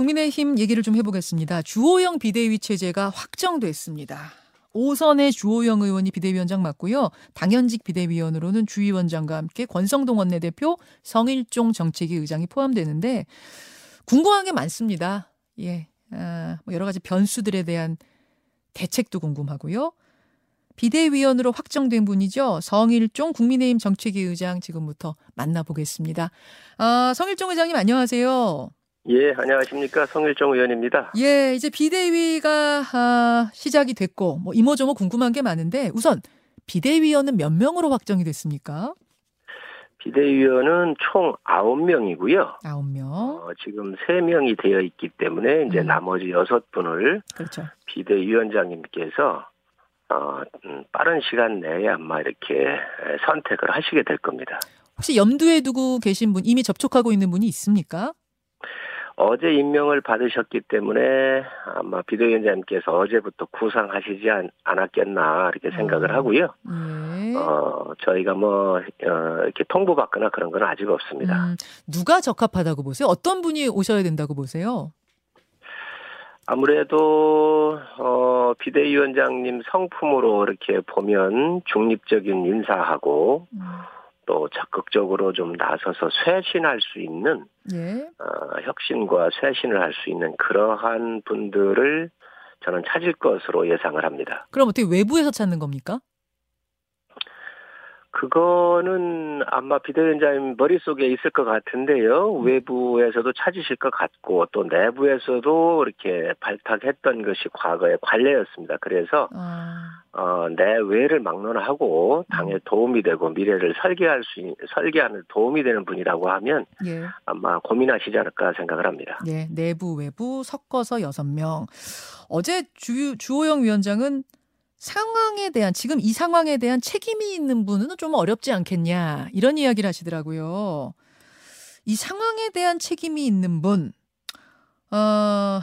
국민의힘 얘기를 좀 해보겠습니다. 주호영 비대위 체제가 확정됐습니다. 5선의 주호영 의원이 비대위원장 맡고요. 당연직 비대위원으로는 주위원장과 함께 권성동 원내대표, 성일종 정책위 의장이 포함되는데 궁금한 게 많습니다. 예, 아, 뭐 여러 가지 변수들에 대한 대책도 궁금하고요. 비대위원으로 확정된 분이죠. 성일종 국민의힘 정책위 의장 지금부터 만나보겠습니다. 아, 성일종 의장님 안녕하세요. 예, 안녕하십니까. 성일종 의원입니다. 예, 이제 비대위가 아, 시작이 됐고 뭐 이모저모 궁금한 게 많은데 우선 비대위원은 몇 명으로 확정이 됐습니까? 비대위원은 총 9명이고요. 9명. 어, 지금 3명이 되어 있기 때문에 이제 음. 나머지 6분을 그렇죠. 비대위원장님께서 어, 음, 빠른 시간 내에 아마 이렇게 선택을 하시게 될 겁니다. 혹시 염두에 두고 계신 분 이미 접촉하고 있는 분이 있습니까? 어제 임명을 받으셨기 때문에 아마 비대위원장님께서 어제부터 구상하시지 않, 않았겠나 이렇게 생각을 어. 하고요. 예. 어, 저희가 뭐, 어, 이렇게 통보받거나 그런 건 아직 없습니다. 음, 누가 적합하다고 보세요? 어떤 분이 오셔야 된다고 보세요? 아무래도 어 비대위원장님 성품으로 이렇게 보면 중립적인 인사하고 음, 또 적극적으로 좀 나서서 쇄신할 수 있는 예. 어, 혁신과 쇄신을 할 수 있는 그러한 분들을 저는 찾을 것으로 예상을 합니다. 그럼 어떻게 외부에서 찾는 겁니까? 그거는 아마 비대위원장님 머릿속에 있을 것 같은데요. 외부에서도 찾으실 것 같고 또 내부에서도 이렇게 발탁했던 것이 과거의 관례였습니다. 그래서 아, 어, 내외를 막론하고 당에 도움이 되고 미래를 설계할 수 있- 설계하는 도움이 되는 분이라고 하면 예. 아마 고민하시지 않을까 생각을 합니다. 예, 내부 외부 섞어서 여섯 명. 어제 주 주호영 위원장은 상황에 대한 지금 이 상황에 대한 책임이 있는 분은 좀 어렵지 않겠냐 이런 이야기를 하시더라고요. 이 상황에 대한 책임이 있는 분, 어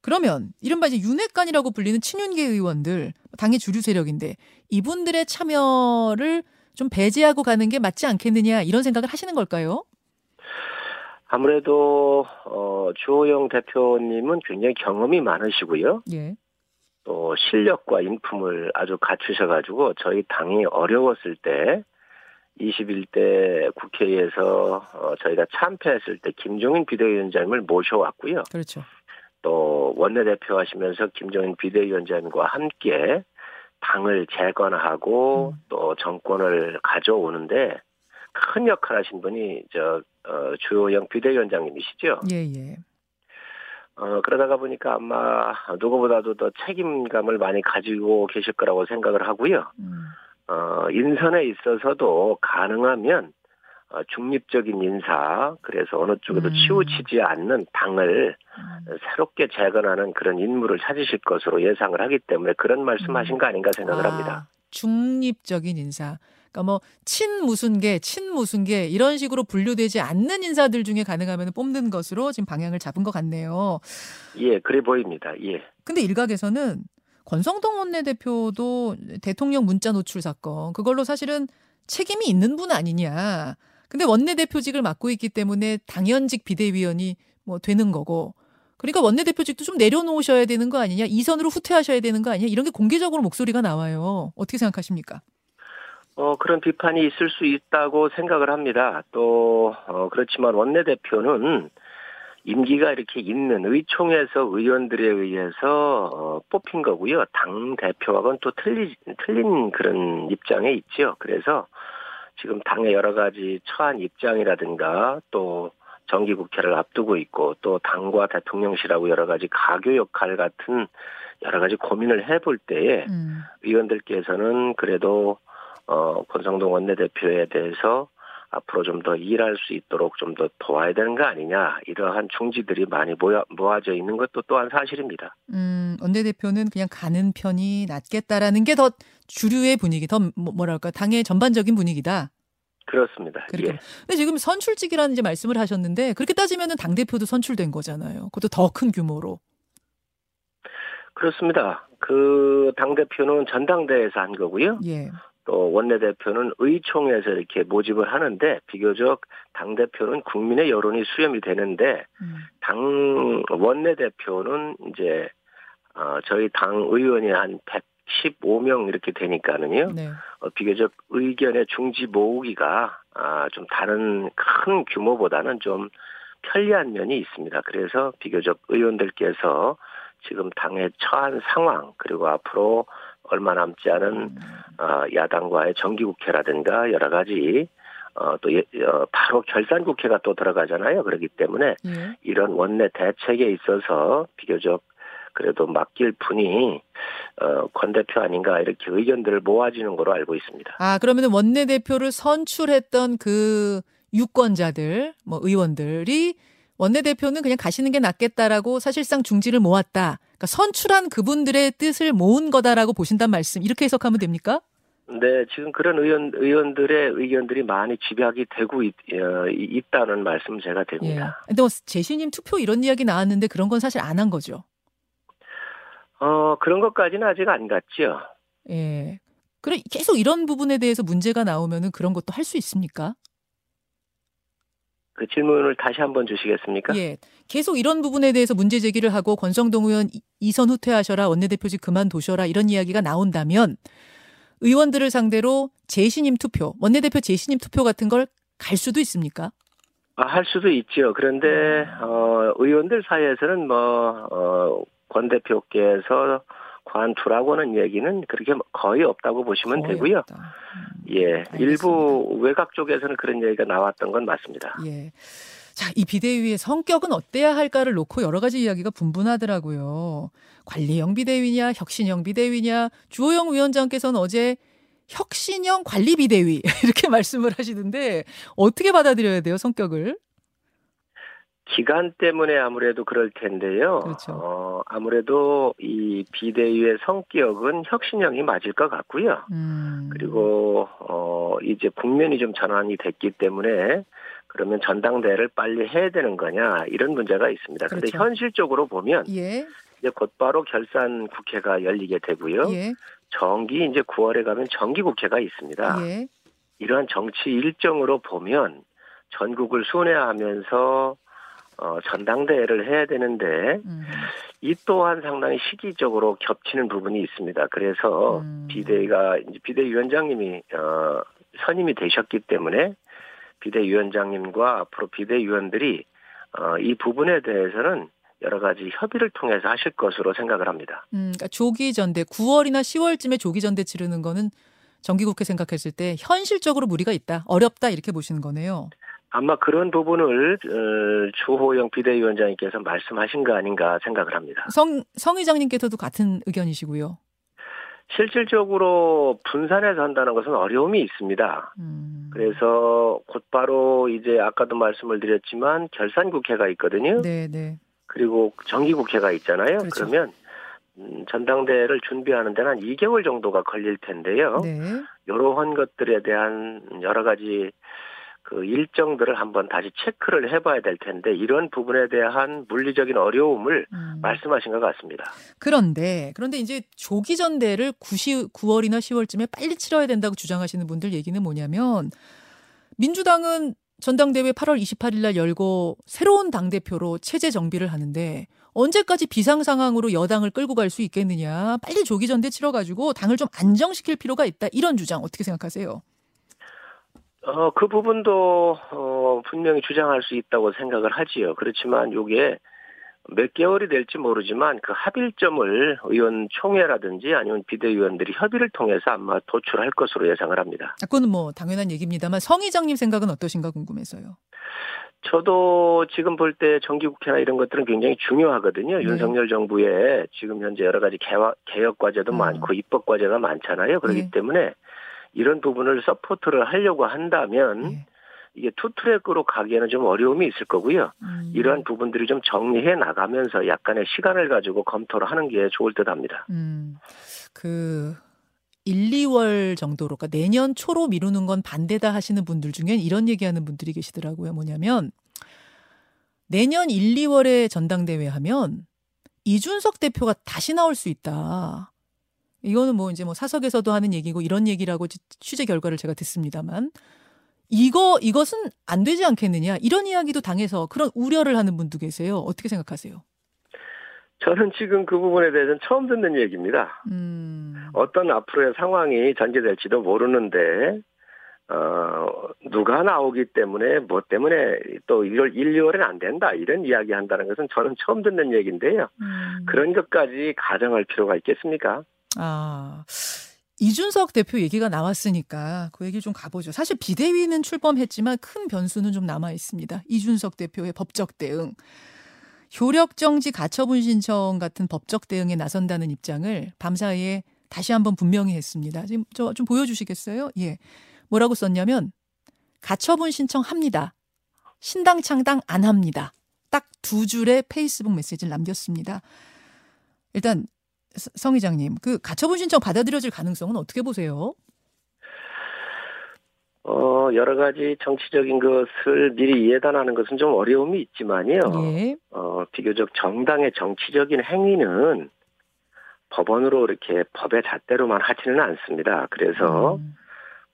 그러면 이른바 이제 윤핵관이라고 불리는 친윤계 의원들 당의 주류 세력인데 이분들의 참여를 좀 배제하고 가는 게 맞지 않겠느냐 이런 생각을 하시는 걸까요? 아무래도 어, 주호영 대표님은 굉장히 경험이 많으시고요. 예. 또 실력과 인품을 아주 갖추셔가지고 저희 당이 어려웠을 때 21대 국회에서 어, 저희가 참패했을 때 김종인 비대위원장님을 모셔왔고요. 그렇죠. 또 원내대표 하시면서 김종인 비대위원장님과 함께 당을 재건하고 음. 또 정권을 가져오는데 큰 역할 하신 분이 저 어, 주호영 비대위원장님이시죠. 예, 예. 어, 그러다가 보니까 아마 누구보다도 더 책임감을 많이 가지고 계실 거라고 생각을 하고요. 음. 어, 인선에 있어서도 가능하면 어, 중립적인 인사, 그래서 어느 쪽에도 음. 치우치지 않는 당을 음. 새롭게 재건하는 그런 인물을 찾으실 것으로 예상을 하기 때문에 그런 말씀하신 거 아닌가 생각을 아, 합니다. 중립적인 인사. 그러니까 뭐 친 무슨 개, 친 무슨 개 이런 식으로 분류되지 않는 인사들 중에 가능하면 뽑는 것으로 지금 방향을 잡은 것 같네요. 예, 그래 보입니다. 예. 근데 일각에서는 권성동 원내대표도 대통령 문자 노출 사건 그걸로 사실은 책임이 있는 분 아니냐. 근데 원내대표직을 맡고 있기 때문에 당연직 비대위원이 뭐 되는 거고. 그러니까 원내대표직도 좀 내려놓으셔야 되는 거 아니냐. 이선으로 후퇴하셔야 되는 거 아니냐. 이런 게 공개적으로 목소리가 나와요. 어떻게 생각하십니까? 어, 그런 비판이 있을 수 있다고 생각을 합니다. 또, 어, 그렇지만 원내대표는 임기가 이렇게 있는 의총에서 의원들에 의해서 어, 뽑힌 거고요. 당 대표하고는 또 틀리, 틀린 그런 입장에 있죠. 그래서 지금 당의 여러 가지 처한 입장이라든가 또 정기국회를 앞두고 있고 또 당과 대통령실하고 여러 가지 가교 역할 같은 여러 가지 고민을 해볼 때에 음. 의원들께서는 그래도 어 권성동 원내대표에 대해서 앞으로 좀 더 일할 수 있도록 좀 더 도와야 되는 거 아니냐 이러한 중지들이 많이 모여, 모아져 있는 것도 또한 사실입니다. 음, 원내대표는 그냥 가는 편이 낫겠다라는 게 더 주류의 분위기, 더 뭐- 뭐랄까 당의 전반적인 분위기다. 그렇습니다. 그렇게. 예. 근데 지금 선출직이라는 이제 말씀을 하셨는데 그렇게 따지면은 당 대표도 선출된 거잖아요. 그것도 더 큰 규모로. 그렇습니다. 그 당 대표는 전당대회에서 한 거고요. 예. 또 원내대표는 의총에서 이렇게 모집을 하는데 비교적 당 대표는 국민의 여론이 수렴이 되는데 음. 당 원내대표는 이제 어 저희 당 의원이 한 115명 이렇게 되니까는요. 네. 어, 비교적 의견의 중지 모으기가 아, 좀 다른 큰 규모보다는 좀 편리한 면이 있습니다. 그래서 비교적 의원들께서 지금 당에 처한 상황 그리고 앞으로 얼마 남지 않은 어, 야당과의 정기국회라든가 여러 가지 어, 또 예, 어, 바로 결산국회가 또 들어가잖아요. 그렇기 때문에 예. 이런 원내 대책에 있어서 비교적 그래도 맡길 분이 어, 권 대표 아닌가 이렇게 의견들을 모아지는 거로 알고 있습니다. 아, 그러면 원내 대표를 선출했던 그 유권자들, 뭐 의원들이 원내 대표는 그냥 가시는 게 낫겠다라고 사실상 중지를 모았다. 그러니까 선출한 그분들의 뜻을 모은 거다라고 보신단 말씀. 이렇게 해석하면 됩니까? 네, 지금 그런 의원 의원들의 의견들이 많이 집약이 되고 있, 어, 있다는 말씀 제가 예. 드립니다. 근데 뭐 제시님 투표 이런 이야기 나왔는데 그런 건 사실 안 한 거죠. 어 그런 것까지는 아직 안 갔죠. 예. 그래 계속 이런 부분에 대해서 문제가 나오면은 그런 것도 할 수 있습니까? 그 질문을 다시 한번 주시겠습니까? 예. 계속 이런 부분에 대해서 문제 제기를 하고 권성동 의원 이- 이선 후퇴하셔라 원내대표직 그만두셔라 이런 이야기가 나온다면 의원들을 상대로 재신임 투표, 원내대표 재신임 투표 같은 걸 갈 수도 있습니까? 아, 할 수도 있죠. 그런데 어, 의원들 사이에서는 뭐권 대표께서 관두라고는 얘기는 그렇게 거의 없다고 보시면 거의 되고요. 없다. 음, 예, 알겠습니다. 일부 외곽 쪽에서는 그런 얘기가 나왔던 건 맞습니다. 예. 자, 이 비대위의 성격은 어때야 할까를 놓고 여러 가지 이야기가 분분하더라고요. 관리형 비대위냐, 혁신형 비대위냐, 주호영 위원장께서는 어제 혁신형 관리 비대위 이렇게 말씀을 하시는데 어떻게 받아들여야 돼요, 성격을? 기간 때문에 아무래도 그럴 텐데요. 그렇죠. 어, 아무래도 이 비대위의 성격은 혁신형이 맞을 것 같고요. 음. 그리고 어 이제 국면이 좀 전환이 됐기 때문에 그러면 전당대회를 빨리 해야 되는 거냐 이런 문제가 있습니다. 그런데 그렇죠. 현실적으로 보면 예, 이제 곧바로 결산 국회가 열리게 되고요. 예, 정기 이제 9월에 가면 정기 국회가 있습니다. 예. 이러한 정치 일정으로 보면 전국을 순회하면서 어, 전당대회를 해야 되는데 음. 이 또한 상당히 시기적으로 겹치는 부분이 있습니다. 그래서 음. 비대위가 이제 비대위원장님이 어, 선임이 되셨기 때문에 비대위원장님과 앞으로 비대위원들이 어, 이 부분에 대해서는 여러 가지 협의를 통해서 하실 것으로 생각을 합니다. 음, 그러니까 조기 전대 9월이나 10월쯤에 조기 전대 치르는 거는 정기국회 생각했을 때 현실적으로 무리가 있다, 어렵다 이렇게 보시는 거네요. 아마 그런 부분을 어, 주호영 비대위원장님께서 말씀하신 거 아닌가 생각을 합니다. 성, 성 의장님께서도 같은 의견이시고요. 실질적으로 분산해서 한다는 것은 어려움이 있습니다. 음. 그래서 곧바로 이제 아까도 말씀을 드렸지만 결산국회가 있거든요. 네, 네. 그리고 정기국회가 있잖아요. 그렇죠. 그러면 음, 전당대회를 준비하는 데는 한 2개월 정도가 걸릴 텐데요. 네. 이러한 것들에 대한 여러 가지 그 일정들을 한번 다시 체크를 해봐야 될 텐데 이런 부분에 대한 물리적인 어려움을 음. 말씀하신 것 같습니다. 그런데 그런데 이제 조기 전대를 9시, 9월이나 10월쯤에 빨리 치러야 된다고 주장하시는 분들 얘기는 뭐냐면 민주당은 전당대회 8월 28일 날 열고 새로운 당 대표로 체제 정비를 하는데 언제까지 비상 상황으로 여당을 끌고 갈 수 있겠느냐? 빨리 조기 전대 치러 가지고 당을 좀 안정시킬 필요가 있다. 이런 주장 어떻게 생각하세요? 어, 그 부분도, 어, 분명히 주장할 수 있다고 생각을 하지요. 그렇지만 요게 몇 개월이 될지 모르지만 그 합일점을 의원총회라든지 아니면 비대위원들이 협의를 통해서 아마 도출할 것으로 예상을 합니다. 아, 그거는 뭐 당연한 얘기입니다만 성 의장님 생각은 어떠신가 궁금해서요. 저도 지금 볼 때 정기국회나 이런 것들은 굉장히 중요하거든요. 네. 윤석열 정부에 지금 현재 여러 가지 개혁 과제도 음. 많고 입법 과제가 많잖아요. 그렇기 예. 때문에 이런 부분을 support를 하려고 한다면 예. 이게 투트랙으로 가기에는 좀 어려움이 있을 거고요. 음. 이러한 부분들이 좀 정리해 나가면서 약간의 시간을 가지고 검토를 하는 게 좋을 듯 합니다. 음, 그 1, 2월 정도로, 그러니까 내년 초로 미루는 건 반대다 하시는 분들 중엔 이런 얘기하는 분들이 계시더라고요. 뭐냐면 내년 1, 2월에 전당대회 하면 이준석 대표가 다시 나올 수 있다. 이거는 뭐 이제 뭐 사석에서도 하는 얘기고 이런 얘기라고 취재 결과를 제가 듣습니다만 이거 이것은 안 되지 않겠느냐 이런 이야기도 당해서 그런 우려를 하는 분도 계세요. 어떻게 생각하세요? 저는 지금 그 부분에 대해서는 처음 듣는 얘기입니다. 음. 어떤 앞으로의 상황이 전개될지도 모르는데 어, 누가 나오기 때문에, 뭐 때문에 또 1월, 1, 2월엔 안 된다. 이런 이야기 한다는 것은 저는 처음 듣는 얘기인데요. 음. 그런 것까지 가정할 필요가 있겠습니까? 아. 이준석 대표 얘기가 나왔으니까 그 얘기 좀 가보죠. 사실 비대위는 출범했지만 큰 변수는 좀 남아 있습니다. 이준석 대표의 법적 대응. 효력 정지 가처분 신청 같은 법적 대응에 나선다는 입장을 밤사이에 다시 한번 분명히 했습니다. 지금 저 좀 보여주시겠어요? 예. 뭐라고 썼냐면 가처분 신청합니다. 신당 창당 안 합니다. 딱 두 줄의 페이스북 메시지를 남겼습니다. 일단 성 의장님, 그 가처분 신청 받아들여질 가능성은 어떻게 보세요? 어, 여러 가지 정치적인 것을 미리 예단하는 것은 좀 어려움이 있지만요. 예. 어, 비교적 정당의 정치적인 행위는 법원으로 이렇게 법의 잣대로만 하지는 않습니다. 그래서 음.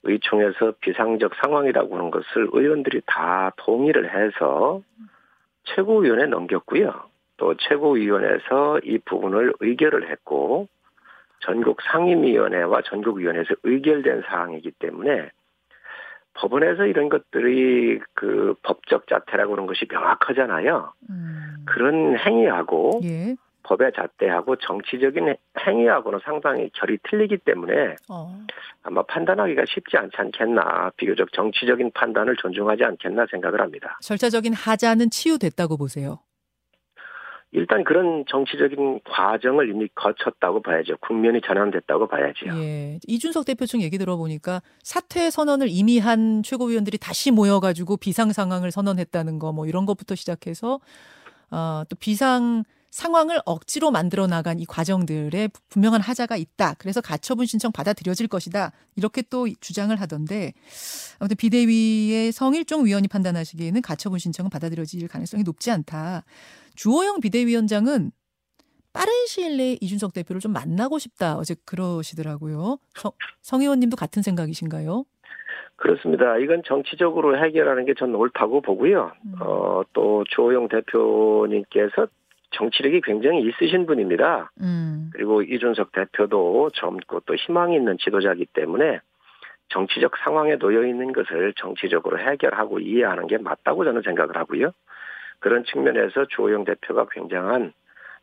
의총에서 비상적 상황이라고 하는 것을 의원들이 다 동의를 해서 최고위원회에 넘겼고요. 또 최고위원회에서 이 부분을 의결을 했고 전국 상임위원회와 전국위원회에서 의결된 사항이기 때문에 법원에서 이런 것들이 그 법적 자태라고 하는 것이 명확하잖아요. 음. 그런 행위하고 예. 법의 잣대하고 정치적인 행위하고는 상당히 결이 틀리기 때문에 어. 아마 판단하기가 쉽지 않지 않겠나 비교적 정치적인 판단을 존중하지 않겠나 생각을 합니다. 절차적인 하자는 치유됐다고 보세요. 일단 그런 정치적인 과정을 이미 거쳤다고 봐야죠. 국면이 전환됐다고 봐야죠. 예. 이준석 대표 측 얘기 들어보니까 사퇴 선언을 이미 한 최고위원들이 다시 모여가지고 비상 상황을 선언했다는 거 뭐 이런 것부터 시작해서 어, 또 비상 상황을 억지로 만들어 나간 이 과정들에 분명한 하자가 있다. 그래서 가처분 신청 받아들여질 것이다. 이렇게 또 주장을 하던데 아무튼 비대위의 성일종 위원이 판단하시기에는 가처분 신청은 받아들여질 가능성이 높지 않다. 주호영 비대위원장은 빠른 시일 내에 이준석 대표를 좀 만나고 싶다. 어제 그러시더라고요. 성, 성 의원님도 같은 생각이신가요? 그렇습니다. 이건 정치적으로 해결하는 게 저는 옳다고 보고요. 음. 어, 또 주호영 대표님께서 정치력이 굉장히 있으신 분입니다. 음. 그리고 이준석 대표도 젊고 또 희망이 있는 지도자이기 때문에 정치적 상황에 놓여 있는 것을 정치적으로 해결하고 이해하는 게 맞다고 저는 생각을 하고요. 그런 측면에서 주호영 대표가 굉장한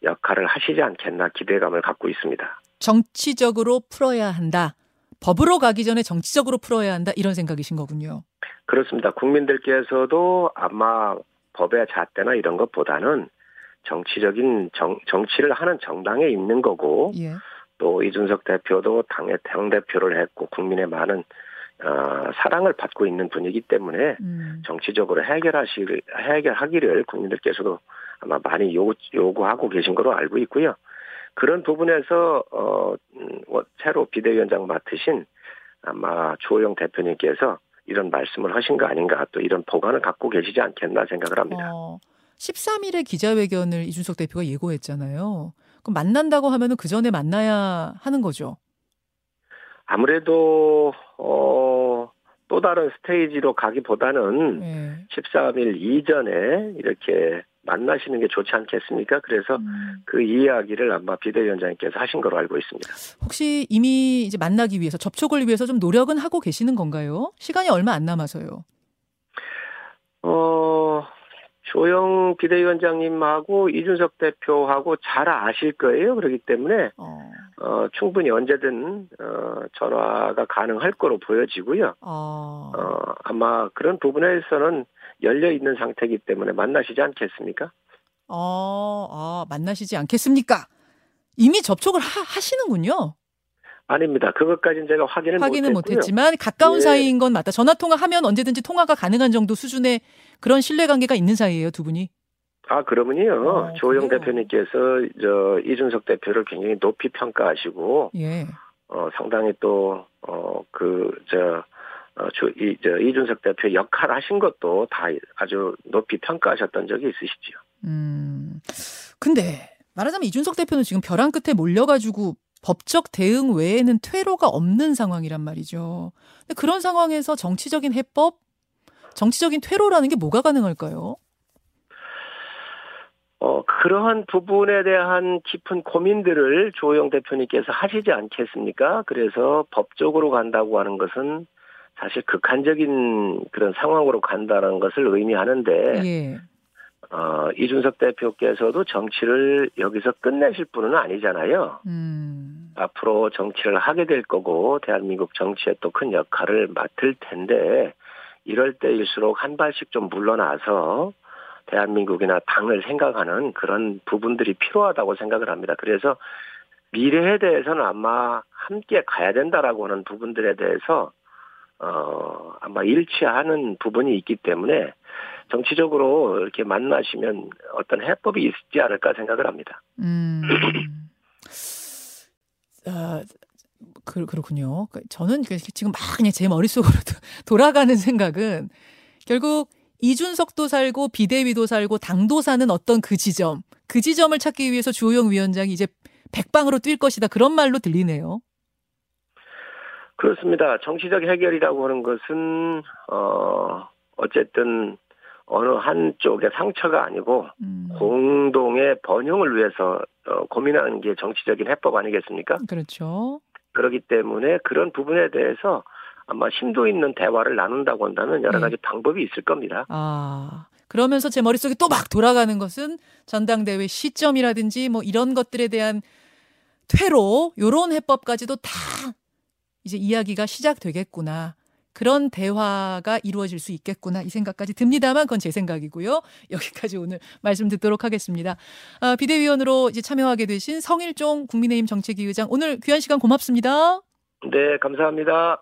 역할을 하시지 않겠나 기대감을 갖고 있습니다. 정치적으로 풀어야 한다. 법으로 가기 전에 정치적으로 풀어야 한다. 이런 생각이신 거군요. 그렇습니다. 국민들께서도 아마 법의 잣대나 이런 것보다는 정치적인 정, 정치를 하는 정당에 있는 거고 예. 또 이준석 대표도 당의 당 대표를 했고 국민의 많은 어, 사랑을 받고 있는 분이기 때문에 음. 정치적으로 해결하시를 해결하기를 국민들께서도 아마 많이 요구, 요구하고 계신 거로 알고 있고요. 그런 부분에서 어 음, 뭐 새로 비대위원장 맡으신 아마 조영 대표님께서 이런 말씀을 하신 거 아닌가 또 이런 보관을 갖고 계시지 않겠나 생각을 합니다. 어, 13일에 기자회견을 이준석 대표가 예고했잖아요. 그럼 만난다고 하면은 그 전에 만나야 하는 거죠. 아무래도 어, 또 다른 스테이지로 가기보다는 네. 13일 이전에 이렇게 만나시는 게 좋지 않겠습니까? 그래서 음. 그 이야기를 아마 비대위원장님께서 하신 걸로 알고 있습니다. 혹시 이미 이제 만나기 위해서 접촉을 위해서 좀 노력은 하고 계시는 건가요? 시간이 얼마 안 남아서요. 어, 조영 비대위원장님하고 이준석 대표하고 잘 아실 거예요. 그렇기 때문에 어, 어, 충분히 언제든 어, 전화가 가능할 거로 보여지고요. 어, 어, 아마 그런 부분에서는 열려 있는 상태이기 때문에 만나시지 않겠습니까? 어, 아, 만나시지 않겠습니까? 이미 접촉을 하, 하시는군요. 아닙니다. 그것까지는 제가 확인을 확인은. 못했지만 가까운 예. 사이인 건 맞다. 전화 통화하면 언제든지 통화가 가능한 정도 수준의 그런 신뢰 관계가 있는 사이예요, 두 분이. 아 그러면요. 어, 조영? 대표님께서 저 이준석 대표를 굉장히 높이 평가하시고 예. 어 상당히 또 어 그저 어, 조, 이, 저, 이준석 대표 역할 하신 것도 다 아주 높이 평가하셨던 적이 있으시죠. 음. 근데 말하자면 이준석 대표는 지금 벼랑 끝에 몰려가지고 법적 대응 외에는 퇴로가 없는 상황이란 말이죠. 근데 그런 상황에서 정치적인 해법, 정치적인 퇴로라는 게 뭐가 가능할까요? 어, 그러한 부분에 대한 깊은 고민들을 조호영 대표님께서 하시지 않겠습니까? 그래서 법적으로 간다고 하는 것은 사실 극한적인 그런 상황으로 간다는 것을 의미하는데, 예. 어, 이준석 대표께서도 정치를 여기서 끝내실 분은 아니잖아요. 음. 앞으로 정치를 하게 될 거고, 대한민국 정치에 또 큰 역할을 맡을 텐데, 이럴 때일수록 한 발씩 좀 물러나서, 대한민국이나 당을 생각하는 그런 부분들이 필요하다고 생각을 합니다. 그래서 미래에 대해서는 아마 함께 가야 된다라고 하는 부분들에 대해서 어 아마 일치하는 부분이 있기 때문에 정치적으로 이렇게 만나시면 어떤 해법이 있지 않을까 생각을 합니다. 음. 아, 그, 그렇군요. 그 저는 지금 막 그냥 제 머릿속으로 돌아가는 생각은 결국 이준석도 살고 비대위도 살고 당도 사는 어떤 그 지점, 그 지점을 찾기 위해서 주호영 위원장이 이제 백방으로 뛸 것이다. 그런 말로 들리네요. 그렇습니다. 정치적 해결이라고 하는 것은 어 어쨌든 어느 한쪽의 상처가 아니고 음. 공동의 번영을 위해서 어, 고민하는 게 정치적인 해법 아니겠습니까? 그렇죠. 그렇기 때문에 그런 부분에 대해서 아마 심도 있는 대화를 나눈다고 한다면 여러 네. 가지 네. 방법이 있을 겁니다. 아. 그러면서 제 머릿속에 또 막 돌아가는 것은 전당대회 시점이라든지 뭐 이런 것들에 대한 퇴로 요런 해법까지도 다 이제 이야기가 시작되겠구나. 그런 대화가 이루어질 수 있겠구나 이 생각까지 듭니다만 그건 제 생각이고요. 여기까지 오늘 말씀 듣도록 하겠습니다. 아, 비대위원으로 이제 참여하게 되신 성일종 국민의힘 정책위 의장 오늘 귀한 시간 고맙습니다. 네, 감사합니다.